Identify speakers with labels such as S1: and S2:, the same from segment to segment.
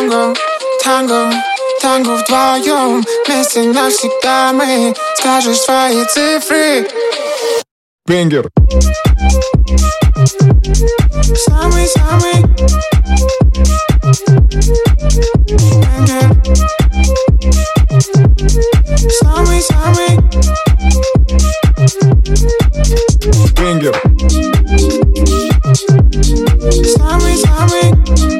S1: tango, tango, танго вдвоем Вместе навсегда мы Скажешь свои цифры
S2: Бенгер
S1: Самый-самый
S2: Бенгер
S1: Самый-самый Бенгер Самый-самый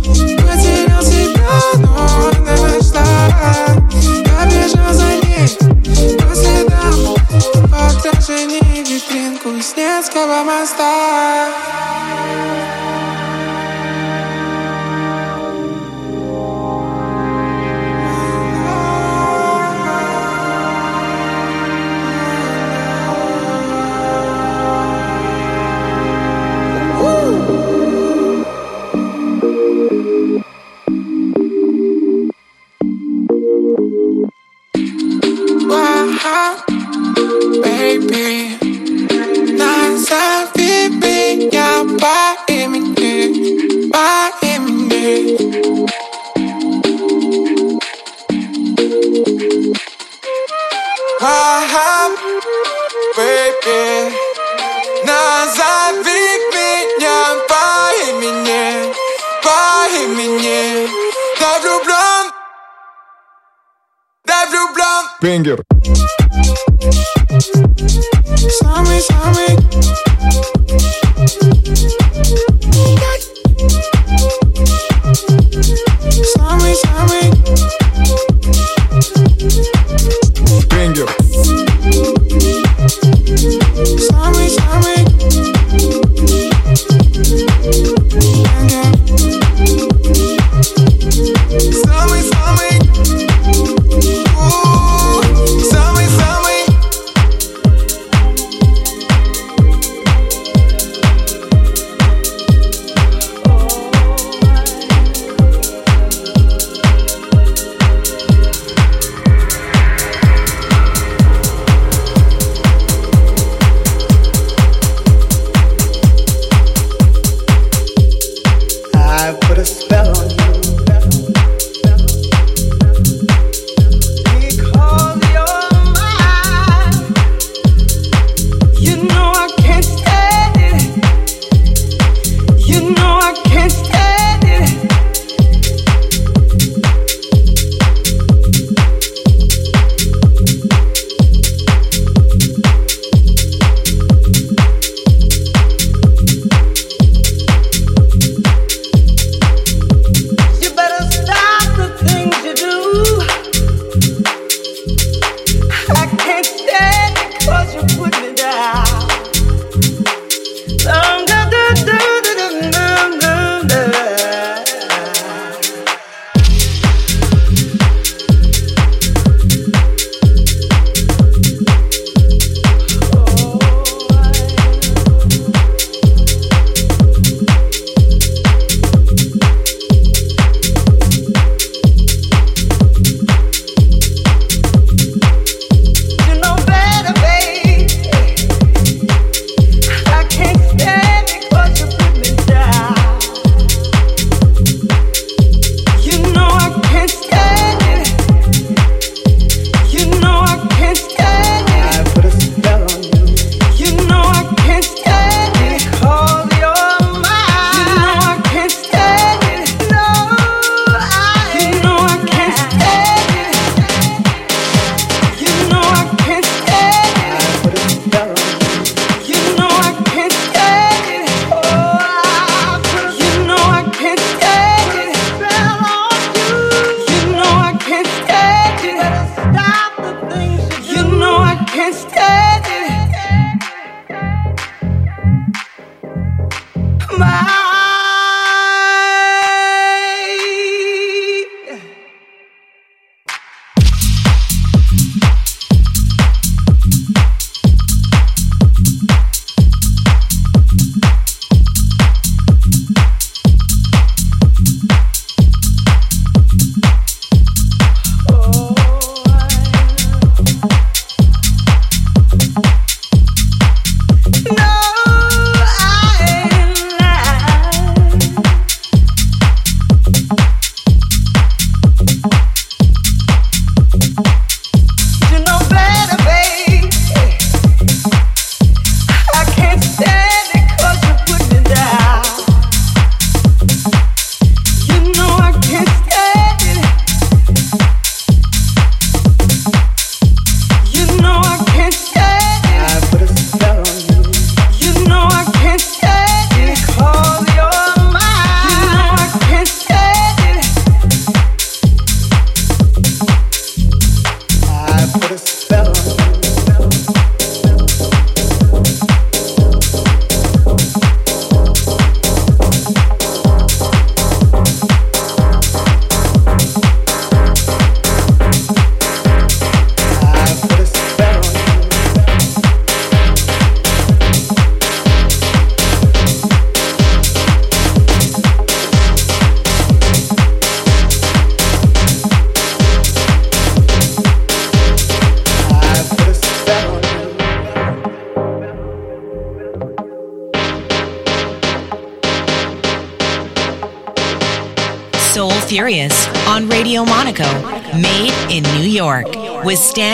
S3: my star.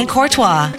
S3: Courtois.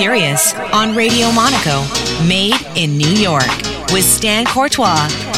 S4: Serious on Radio Monaco, made in New York with Stan Courtois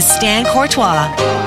S5: with Stan Courtois.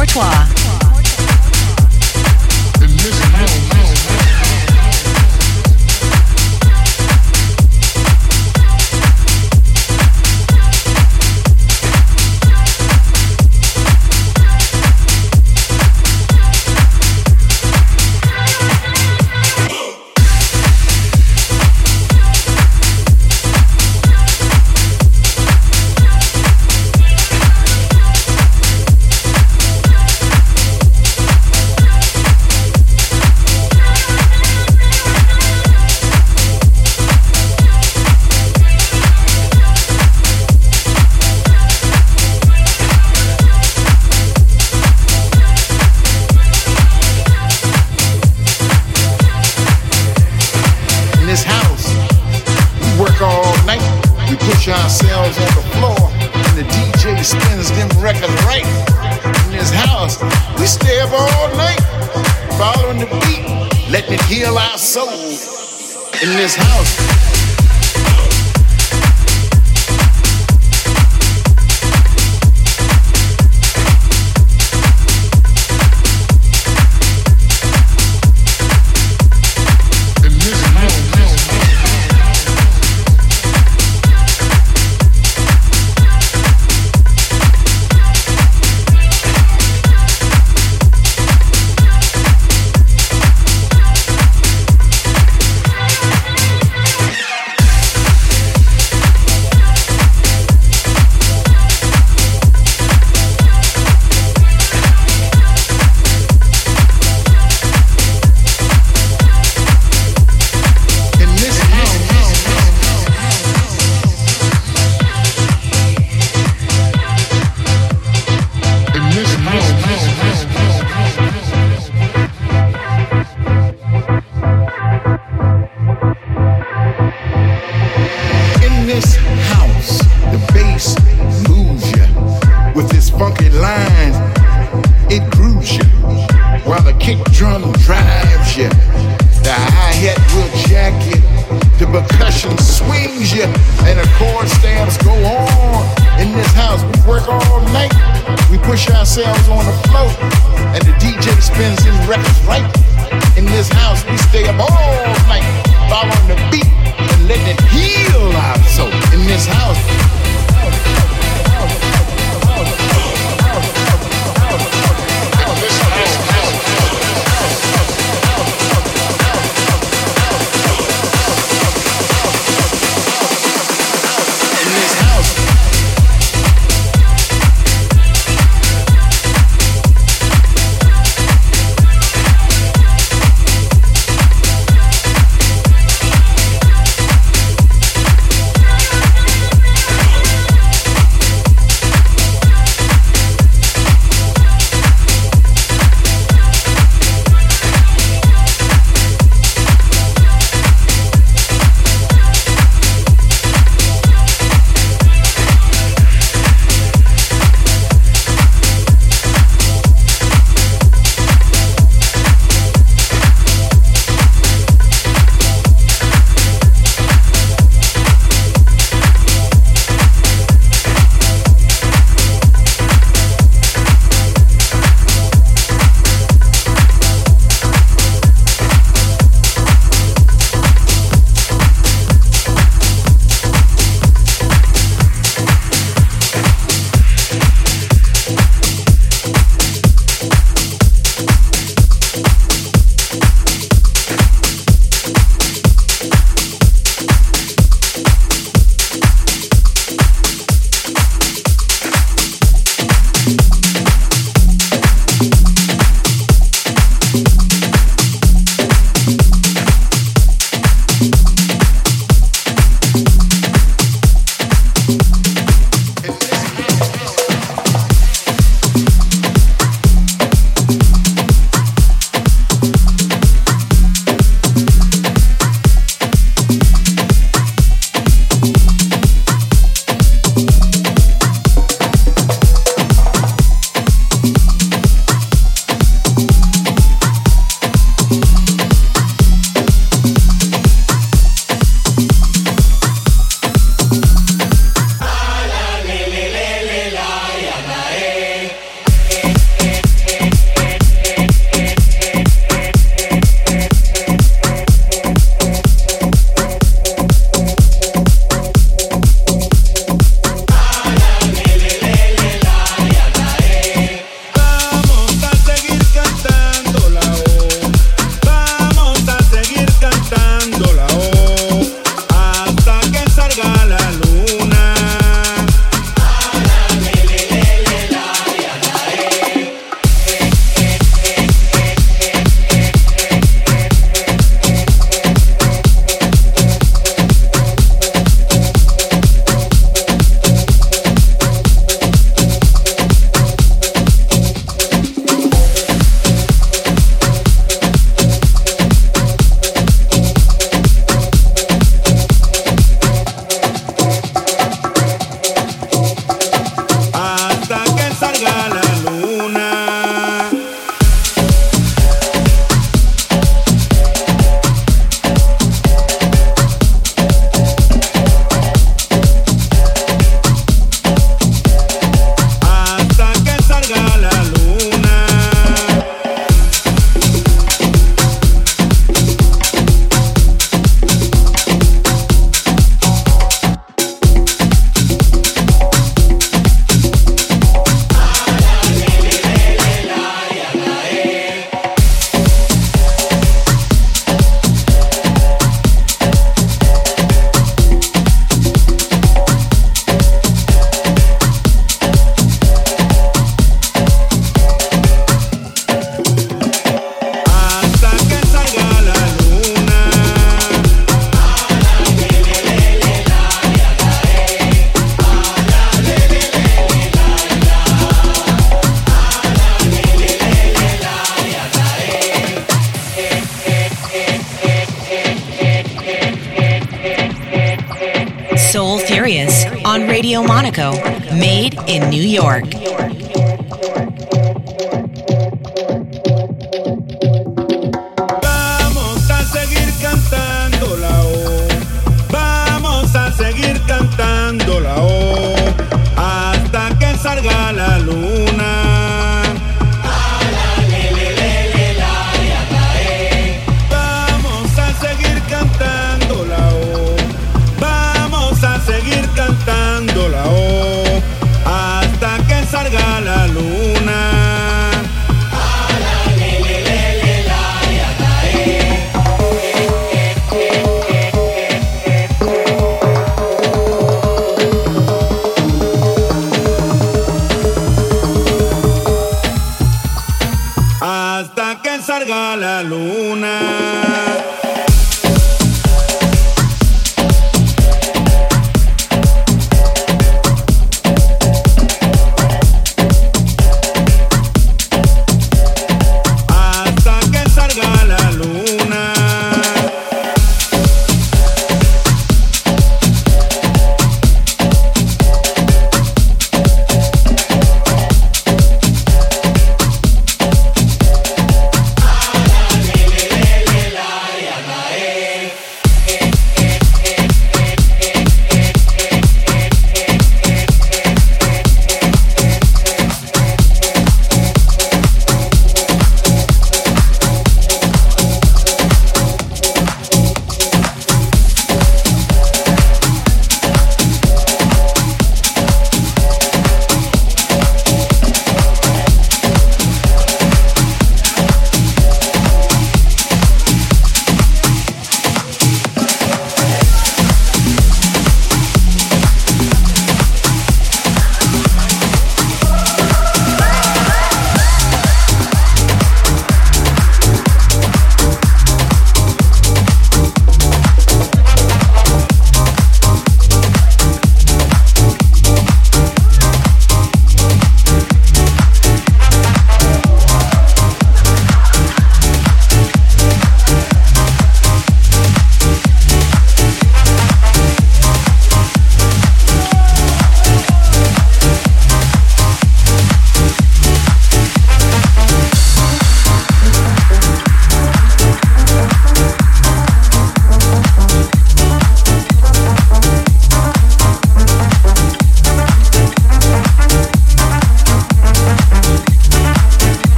S4: Courtois.